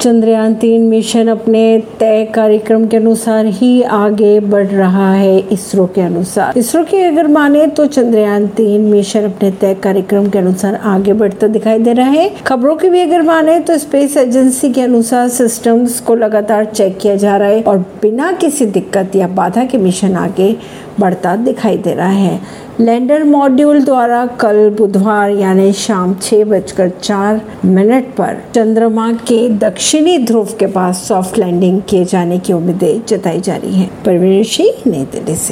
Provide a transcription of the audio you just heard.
चंद्रयान तीन मिशन अपने तय कार्यक्रम के अनुसार ही आगे बढ़ रहा है इसरो के अनुसार। इसरो की अगर माने तो चंद्रयान तीन मिशन अपने तय कार्यक्रम के अनुसार आगे बढ़ता दिखाई दे रहा है। खबरों की भी अगर माने तो स्पेस एजेंसी के अनुसार सिस्टम्स को लगातार चेक किया जा रहा है और बिना किसी दिक्कत या बाधा के मिशन आगे बढ़ता दिखाई दे रहा है। लैंडर मॉड्यूल द्वारा कल बुधवार यानी शाम छह बजकर चार मिनट पर चंद्रमा के दक्षिणी ध्रुव के पास सॉफ्ट लैंडिंग किए जाने की उम्मीदें जताई जा रही हैं। परवीन सिंह, नई दिल्ली से।